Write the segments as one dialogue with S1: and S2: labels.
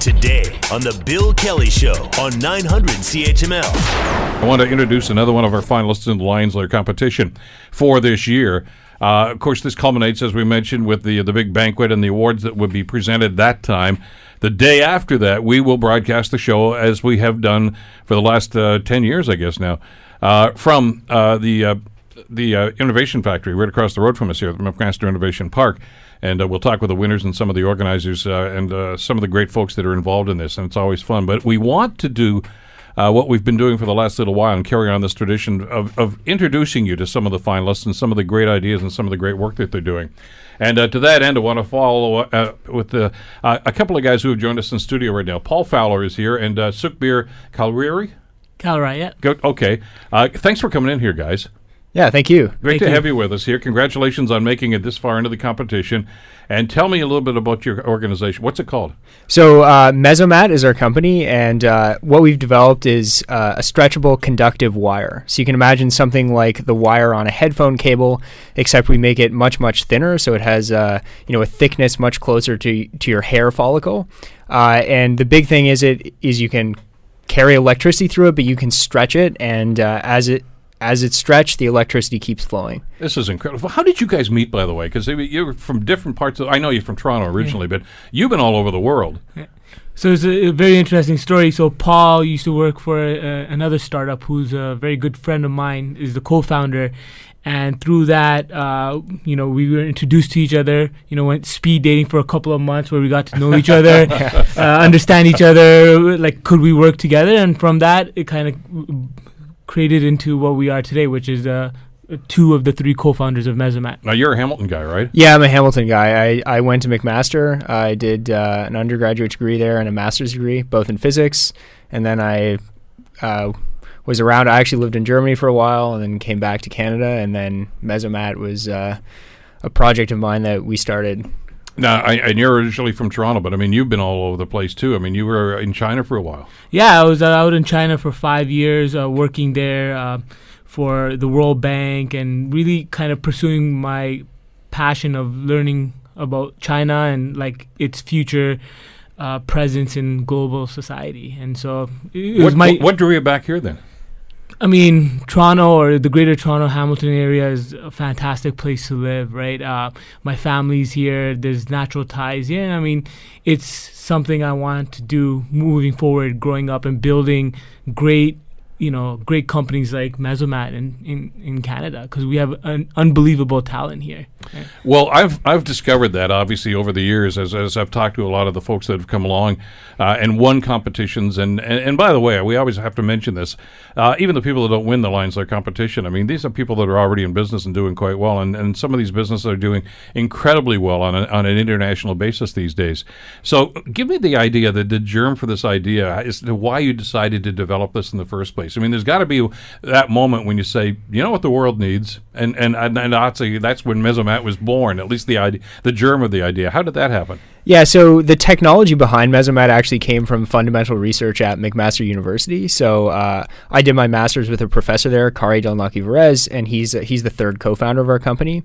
S1: Today on The Bill Kelly Show on 900 CHML.
S2: I want to introduce another one of our finalists in the Lions Lair competition for this year. Uh, of course, this culminates, as we mentioned, with the the big banquet and the awards that would be presented that time. The day after that, we will broadcast the show as we have done for the last uh, ten years, I guess now, uh, from uh, the uh, the uh, Innovation Factory right across the road from us here at the McMaster Innovation Park. And uh, we'll talk with the winners and some of the organizers uh, and uh, some of the great folks that are involved in this. And it's always fun. But we want to do uh, what we've been doing for the last little while and carry on this tradition of, of introducing you to some of the finalists and some of the great ideas and some of the great work that they're doing. And uh, to that end, I want to follow uh, with the, uh, a couple of guys who have joined us in studio right now. Paul Fowler is here, and uh, Sukhbir Kalriri.
S3: Kalirai, yeah.
S2: Go, okay. Uh, thanks for coming in here, guys.
S4: Yeah, thank you.
S2: Great
S3: Thank
S2: to
S3: you.
S2: have you with us here. Congratulations on making it this far into the competition. And tell me a little bit about your organization. What's it called?
S4: So, uh, Mesomat is our company, and uh, what we've developed is uh, a stretchable conductive wire. So, you can imagine something like the wire on a headphone cable, except we make it much, much thinner. So, it has uh, you know a thickness much closer to to your hair follicle. Uh, and the big thing is it is you can carry electricity through it, but you can stretch it, and uh, as it as it's stretched, the electricity keeps flowing.
S2: This is incredible. How did you guys meet, by the way? Because you're from different parts of. I know you're from Toronto originally, but you've been all over the world.
S3: So it's a, a very interesting story. So Paul used to work for uh, another startup who's a very good friend of mine, is the co-founder, and through that, uh, you know, we were introduced to each other. You know, went speed dating for a couple of months where we got to know each other, uh, understand each other. Like, could we work together? And from that, it kind of created into what we are today, which is uh, two of the three co-founders of Mesomat.
S2: Now you're a Hamilton guy, right?
S4: Yeah, I'm a Hamilton guy. I, I went to McMaster. I did uh, an undergraduate degree there and a master's degree, both in physics. And then I uh, was around. I actually lived in Germany for a while and then came back to Canada. And then Mesomat was uh, a project of mine that we started.
S2: Now, I, and you're originally from Toronto, but I mean, you've been all over the place too. I mean, you were in China for a while.
S3: Yeah, I was uh, out in China for five years, uh, working there uh, for the World Bank, and really kind of pursuing my passion of learning about China and like its future uh, presence in global society. And so it was
S2: What,
S3: my.
S2: what drew you back here then?
S3: I mean, Toronto or the greater Toronto Hamilton area is a fantastic place to live, right? Uh, my family's here. There's natural ties. Yeah, I mean, it's something I want to do moving forward, growing up and building great, you know, great companies like Mesomat in, in, in Canada because we have an unbelievable talent here.
S2: Well, I've I've discovered that obviously over the years as, as I've talked to a lot of the folks that have come along uh, and won competitions. And, and and by the way, we always have to mention this. Uh, even the people that don't win the Lions Lair competition, I mean, these are people that are already in business and doing quite well. And, and some of these businesses are doing incredibly well on, a, on an international basis these days. So, give me the idea, the, the germ for this idea to why you decided to develop this in the first place. I mean, there's got to be that moment when you say, you know what the world needs, and and and, and I'd say that's when Mesomat was born. At least the idea, the germ of the idea. How did that happen?
S4: Yeah, so the technology behind Mesomat actually came from fundamental research at McMaster University. So uh, I did my master's with a professor there, Kari Dalnoki-Veress, and he's uh, he's the third co-founder of our company.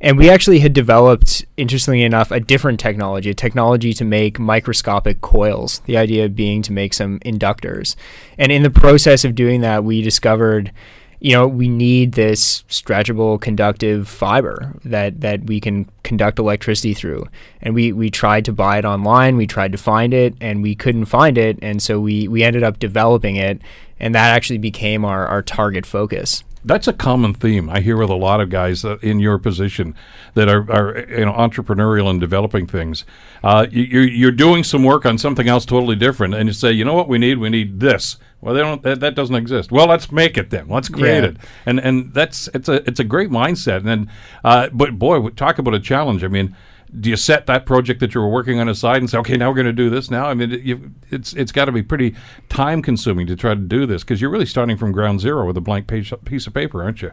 S4: And we actually had developed, interestingly enough, a different technology, a technology to make microscopic coils. The idea being to make some inductors. And in the process of doing that, we discovered you know, we need this stretchable conductive fiber that, that we can conduct electricity through. And we, we tried to buy it online, we tried to find it, and we couldn't find it. And so we, we ended up developing it, and that actually became our, our target focus.
S2: That's a common theme I hear with a lot of guys uh, in your position that are, are you know entrepreneurial and developing things. Uh, you, you're, you're doing some work on something else totally different, and you say, you know what we need? We need this. Well, they don't. That, that doesn't exist. Well, let's make it then. Let's create
S4: Yeah.
S2: it. And and that's it's a it's a great mindset. And then, uh, but boy, talk about a challenge. I mean. Do you set that project that you were working on aside and say, okay, now we're going to do this now? I mean, it, you, it's it's got to be pretty time consuming to try to do this because you're really starting from ground zero with a blank page, piece of paper, aren't you?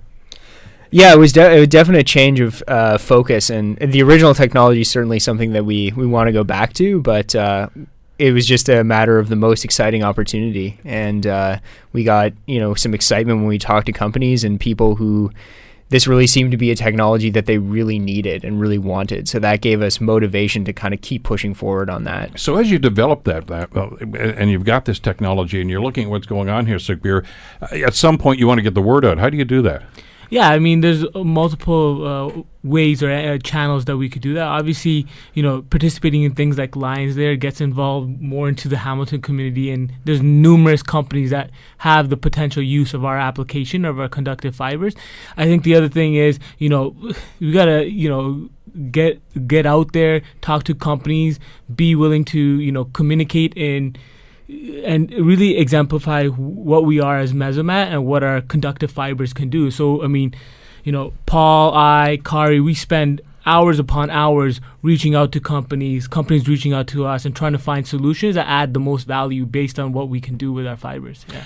S4: Yeah, it was, de- it was definitely a change of uh, focus, and the original technology is certainly something that we, we want to go back to, but uh, it was just a matter of the most exciting opportunity, and uh, we got you know some excitement when we talked to companies and people who this really seemed to be a technology that they really needed and really wanted. So that gave us motivation to kind of keep pushing forward on that.
S2: So as you develop that, that uh, and you've got this technology, and you're looking at what's going on here, Sukhbir, uh, at some point you want to get the word out. How do you do that?
S3: Yeah, I mean, there's uh, multiple uh, ways or uh, channels that we could do that. Obviously, you know, participating in things like Lions Lair gets involved more into the Hamilton community, and there's numerous companies that have the potential use of our application of our conductive fibers. I think the other thing is, you know, we gotta, you know, get get out there, talk to companies, be willing to, you know, communicate in and really exemplify what we are as Mesomat and what our conductive fibers can do. So, I mean, you know, Paul, I, Kari, we spend hours upon hours reaching out to companies, companies reaching out to us, and trying to find solutions that add the most value based on what we can do with our fibers. Yeah.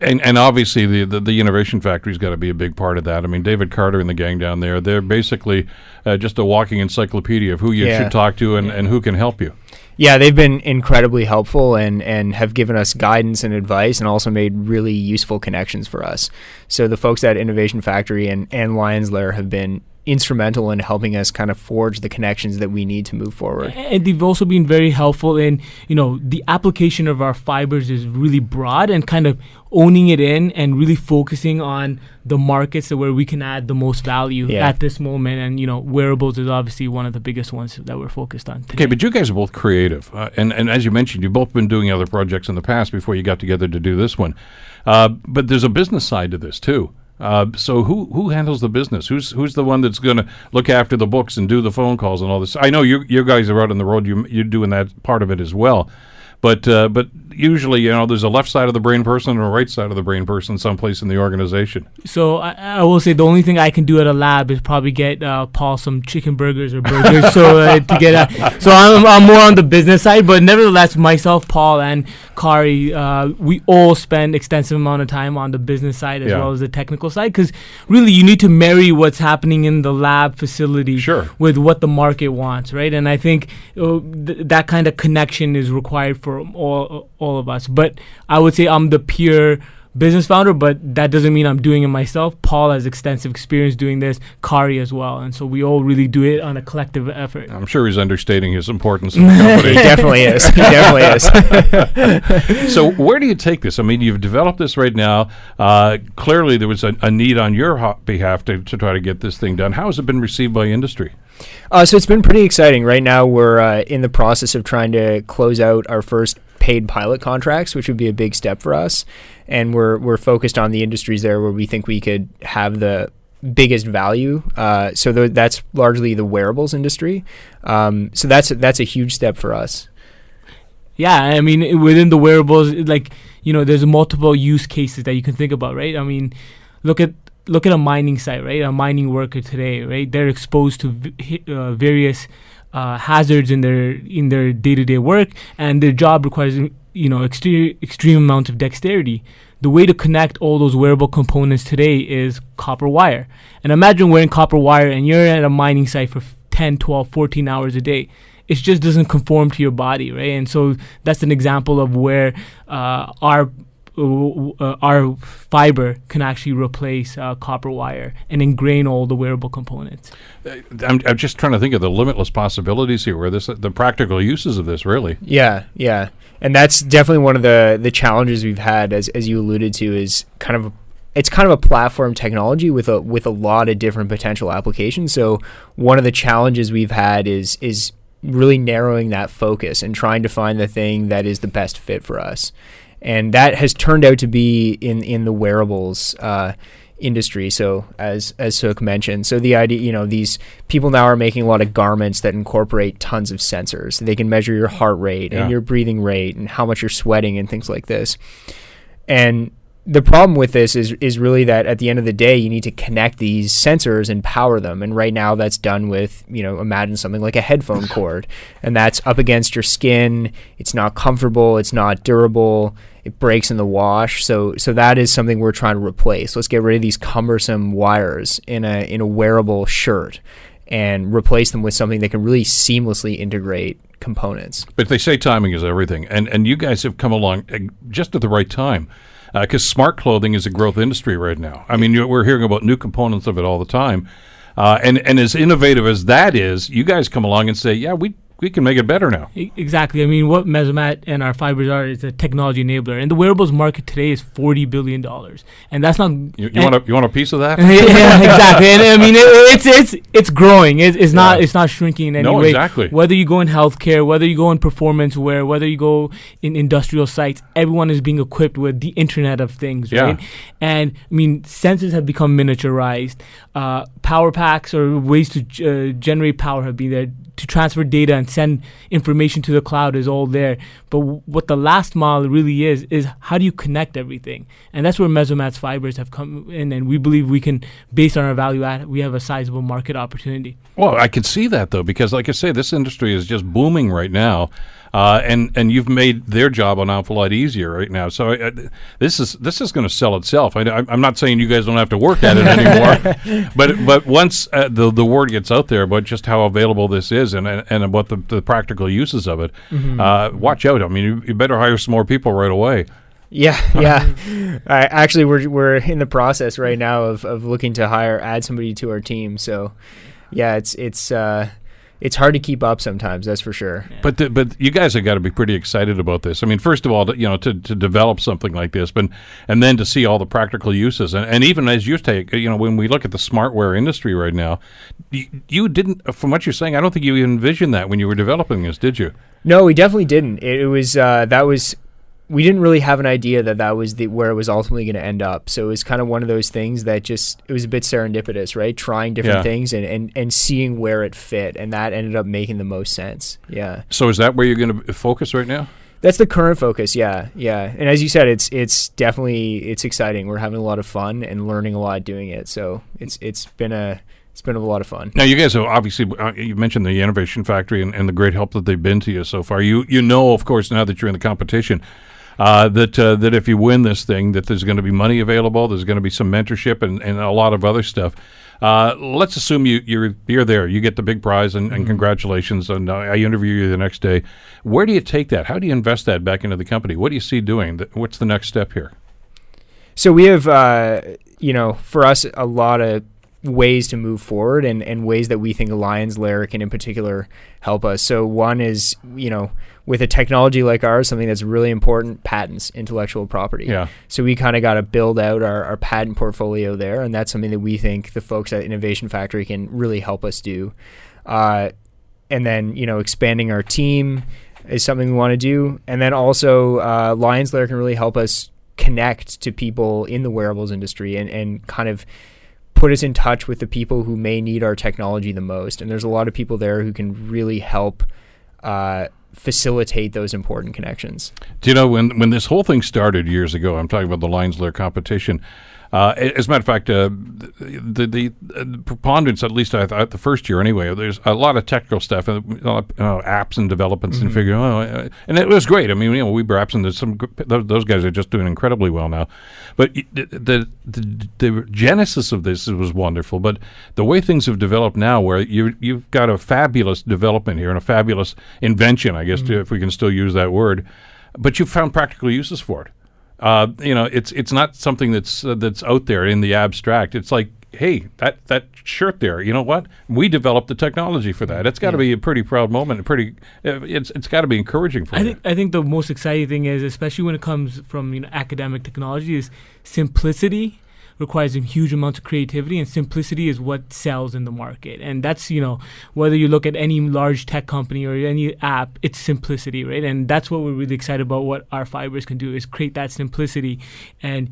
S2: And, and obviously the, the, the innovation factory's got to be a big part of that. I mean, David Carter and the gang down there, they're basically uh, just a walking encyclopedia of who you
S4: Yeah.
S2: should talk to and, and who can help you.
S4: Yeah, they've been incredibly helpful and, and have given us guidance and advice and also made really useful connections for us. So the folks at Innovation Factory and, and Lions Lair have been instrumental in helping us kind of forge the connections that we need to move forward.
S3: and they've also been very helpful in you know the application of our fibers is really broad and kind of owning it in and really focusing on the markets where we can add the most value
S4: Yeah.
S3: at this moment and you know wearables is obviously one of the biggest ones that we're focused on today.
S2: Okay, but you guys are both creative, uh, and and as you mentioned, you've both been doing other projects in the past before you got together to do this one. Uh, but there's a business side to this too. Uh, so who who handles the business? Who's who's the one that's going to look after the books and do the phone calls and all this? I know you you guys are out on the road. You you're doing that part of it as well. But uh, but usually, you know, there's a left side of the brain person and a right side of the brain person someplace in the organization.
S3: So I, I will say the only thing I can do at a lab is probably get uh, Paul some chicken burgers or burgers. so uh, to get a, so I'm, I'm more on the business side, but nevertheless, myself, Paul, and Kari, uh, we all spend extensive amount of time on the business side as
S2: Yeah.
S3: well as the technical side because really you need to marry what's happening in the lab facility
S2: Sure.
S3: with what the market wants, right? And I think uh, th- that kind of connection is required for all all of us. But I would say I'm the pure business founder, but that doesn't mean I'm doing it myself. Paul has extensive experience doing this, Kari as well, and so we all really do it on a collective effort.
S2: I'm sure he's understating his importance in the
S4: He definitely is. He definitely is.
S2: so where do you take this? I mean, you've developed this right now. Uh, clearly, there was a, a need on your ho- behalf to, to try to get this thing done. How has it been received by industry?
S4: Uh, so it's been pretty exciting. Right now, we're uh, in the process of trying to close out our first paid pilot contracts, which would be a big step for us. And we're we're focused on the industries there where we think we could have the biggest value. Uh, so th- that's largely the wearables industry. Um, so that's that's a huge step for us.
S3: Yeah, I mean within the wearables, like you know, there's multiple use cases that you can think about, right? I mean, look at look at a mining site, right? A mining worker today, right? They're exposed to v- uh, various uh, hazards in their in their day to day work, and their job requires you know extre- extreme amounts of dexterity. The way to connect all those wearable components today is copper wire. And imagine wearing copper wire and you're at a mining site for f- 10, 12, 14 hours a day it just doesn't conform to your body, right? And so that's an example of where uh, our uh, uh, our fiber can actually replace uh, copper wire and ingrain all the wearable components.
S2: I'm, I'm just trying to think of the limitless possibilities here, where this the practical uses of this really.
S4: Yeah, yeah, and that's definitely one of the the challenges we've had, as as you alluded to, is kind of it's kind of a platform technology with a with a lot of different potential applications. So one of the challenges we've had is is really narrowing that focus and trying to find the thing that is the best fit for us, and that has turned out to be in in the wearables. Uh, industry so as as Suk mentioned so the idea you know these people now are making a lot of garments that incorporate tons of sensors they can measure your heart rate
S2: Yeah.
S4: and your breathing rate and how much you're sweating and things like this and the problem with this is is really that at the end of the day you need to connect these sensors and power them. And right now that's done with you know imagine something like a headphone cord. And that's up against your skin. It's not comfortable. It's not durable. It breaks in the wash. So so that is something we're trying to replace. Let's get rid of these cumbersome wires in a in a wearable shirt and replace them with something that can really seamlessly integrate components.
S2: But they say timing is everything, and and you guys have come along uh, just at the right time. Because smart clothing is a growth industry right now. I mean, we're hearing about new components of it all the time, uh, and and as innovative as that is, you guys come along and say, yeah, we we can make it better now.
S3: E- Exactly. I mean, what Mesomat and our fibers are is a technology enabler, and the wearables market today is forty billion dollars, and that's not.
S2: You, you want a you want a piece of that?
S3: yeah, exactly. And I mean, it, it's it's it's growing. It, it's not
S2: Yeah.
S3: it's not shrinking in any
S2: No,
S3: way.
S2: exactly.
S3: Whether you go in healthcare, whether you go in performance wear, whether you go in industrial sites, everyone is being equipped with the Internet of Things,
S2: Yeah.
S3: right? And I mean, sensors have become miniaturized. Uh, power packs or ways to g- uh, generate power have been there. To transfer data and send information to the cloud is all there. But w- what the last mile really is is how do you connect everything? And that's where Mesomat's fibers have come in, and we believe we can, based on our value add, we have a sizable market opportunity.
S2: Well, I can see that though, because like I say, this industry is just booming right now, uh, and and you've made their job an awful lot easier right now. So uh, this is this is going to sell itself. I, am not saying you guys don't have to work at it anymore, but but once uh, the the word gets out there about just how available this is and and, and about the, the practical uses of it, uh, watch out. I mean, you, you better hire some more people right away.
S4: Yeah, yeah. I, actually, we're we're in the process right now of, of looking to hire add somebody to our team. So, yeah, it's it's uh, it's hard to keep up sometimes. That's for sure.
S2: But the, but you guys have got to be pretty excited about this. I mean, first of all, to, you know, to, to develop something like this, but and then to see all the practical uses, and, and even as you take, you know, when we look at the smartware industry right now, you, you didn't, from what you're saying, I don't think you envisioned that when you were developing this, did you?
S4: No, we definitely didn't. It, it was uh, that was we didn't really have an idea that that was the where it was ultimately going to end up. So it was kind of one of those things that just it was a bit serendipitous, right? Trying different
S2: Yeah.
S4: things and, and and seeing where it fit, and that ended up making the most sense. Yeah.
S2: So is that where you're going to focus right now?
S4: That's the current focus, yeah, yeah. And as you said, it's it's definitely it's exciting. We're having a lot of fun and learning a lot doing it. So it's it's been a it's been a lot of fun.
S2: Now, you guys have obviously uh, you mentioned the Innovation Factory and, and the great help that they've been to you so far. You you know, of course, now that you're in the competition, uh, that uh, that if you win this thing, that there's going to be money available. There's going to be some mentorship and, and a lot of other stuff. Uh, let's assume you you're you're there. You get the big prize, and, and congratulations. And uh, I interview you the next day. Where do you take that? How do you invest that back into the company? What do you see doing? What's the next step here?
S4: So we have, uh, you know, for us, a lot of ways to move forward and, and ways that we think Lions Lair can in particular help us. So one is, you know, with a technology like ours, something that's really important, patents, intellectual property.
S2: Yeah.
S4: So we kind of got to build out our, our patent portfolio there, and that's something that we think the folks at Innovation Factory can really help us do. Uh, and then, you know, expanding our team is something we want to do. And then also, uh, Lions Lair can really help us connect to people in the wearables industry and, and kind of put us in touch with the people who may need our technology the most. And there's a lot of people there who can really help uh, facilitate those important connections.
S2: Do you know when when this whole thing started years ago? I'm talking about the Lions Lair competition. Uh, as a matter of fact, uh, the, the the preponderance, at least I thought the first year anyway, there's a lot of technical stuff, uh, you know, apps and developments, and figuring, oh, uh, and it was great. I mean, you know, we were apps and there's some those, guys are just doing incredibly well now. But the, the the the genesis of this was wonderful. But the way things have developed now, where you you've got a fabulous development here and a fabulous invention, I guess, if we can still use that word, but you've found practical uses for it uh, you know, it's it's not something that's uh, that's out there in the abstract. It's like, hey, that that shirt there, you know what? We developed the technology for that. It's got to be a pretty proud moment. A pretty, uh, it's it's got to be encouraging for
S3: I
S2: you.
S3: think I think the most exciting thing is, especially when it comes from you know academic technology, is simplicity requires a huge amounts of creativity, and simplicity is what sells in the market. And that's you know whether you look at any large tech company or any app, it's simplicity, right? And that's what we're really excited about. What our fibers can do is create that simplicity and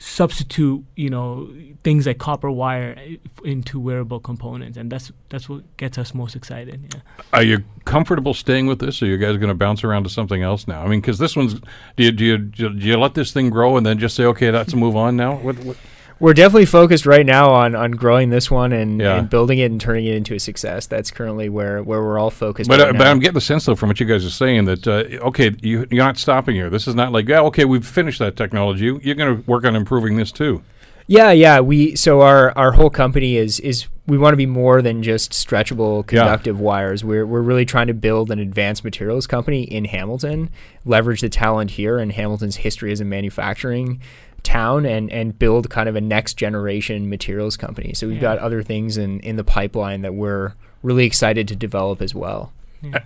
S3: substitute you know things like copper wire into wearable components and that's that's what gets us most excited yeah
S2: Are you comfortable staying with this, or are you guys going to bounce around to something else now? I mean, because this one's, do you, do you do you let this thing grow and then just say, okay, let's move on now? What, what,
S4: We're definitely focused right now on, on growing this one and,
S2: Yeah.
S4: and building it and turning it into a success. That's currently where, where we're all focused.
S2: But,
S4: right
S2: uh, but. I'm getting the sense though from what you guys are saying that uh, okay, you, you're not stopping here. This is not like yeah, okay, we've finished that technology. You- You're going to work on improving this too.
S4: Yeah, yeah. We so our our whole company is is we want to be more than just stretchable conductive wires. We're we're really trying to build an advanced materials company in Hamilton, leverage the talent here and Hamilton's history as a manufacturing town and and build kind of a next generation materials company. So we've
S3: Yeah.
S4: got other things in in the pipeline that we're really excited to develop as well.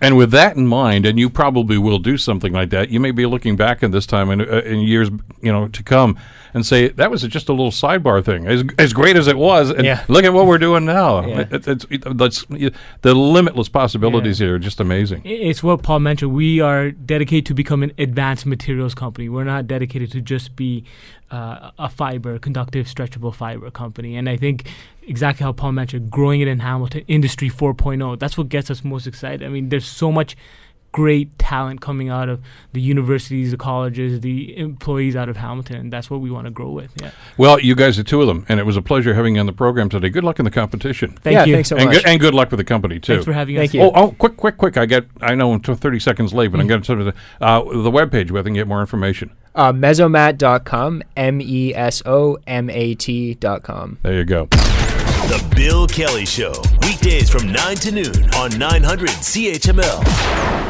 S2: And with that in mind, and you probably will do something like that, you may be looking back in this time in, uh, in years, you know, to come, and say that was just a little sidebar thing, as, as great as it was, and
S4: Yeah.
S2: look at what we're doing now.
S4: Yeah.
S2: It, it's, it, that's, the limitless possibilities
S3: Yeah.
S2: here are just amazing.
S3: It's what Paul mentioned. We are dedicated to become an advanced materials company. We're not dedicated to just be uh, a fiber, conductive, stretchable fiber company. And I think exactly how Paul mentioned, growing it in Hamilton, Industry 4.0, that's what gets us most excited. I mean, there's so much great talent coming out of the universities, the colleges, the employees out of Hamilton. And that's what we want to grow with. Yeah.
S2: Well, you guys are two of them, and it was a pleasure having you on the program today. Good luck in the competition.
S3: Thank
S4: yeah,
S3: you.
S4: thanks so
S2: and,
S4: much.
S2: good, and good luck with the company, too.
S3: Thanks for having
S4: Thank
S3: us.
S4: you.
S2: Oh, oh, quick, quick, quick! I get. I know I'm t- 30 seconds late, but I'm going to sort of uh, the webpage where they can get more information.
S4: Uh, mesomat.com, M E S O M A T.com.
S2: There you go.
S1: The Bill Kelly Show, weekdays from 9 to noon on 900 CHML.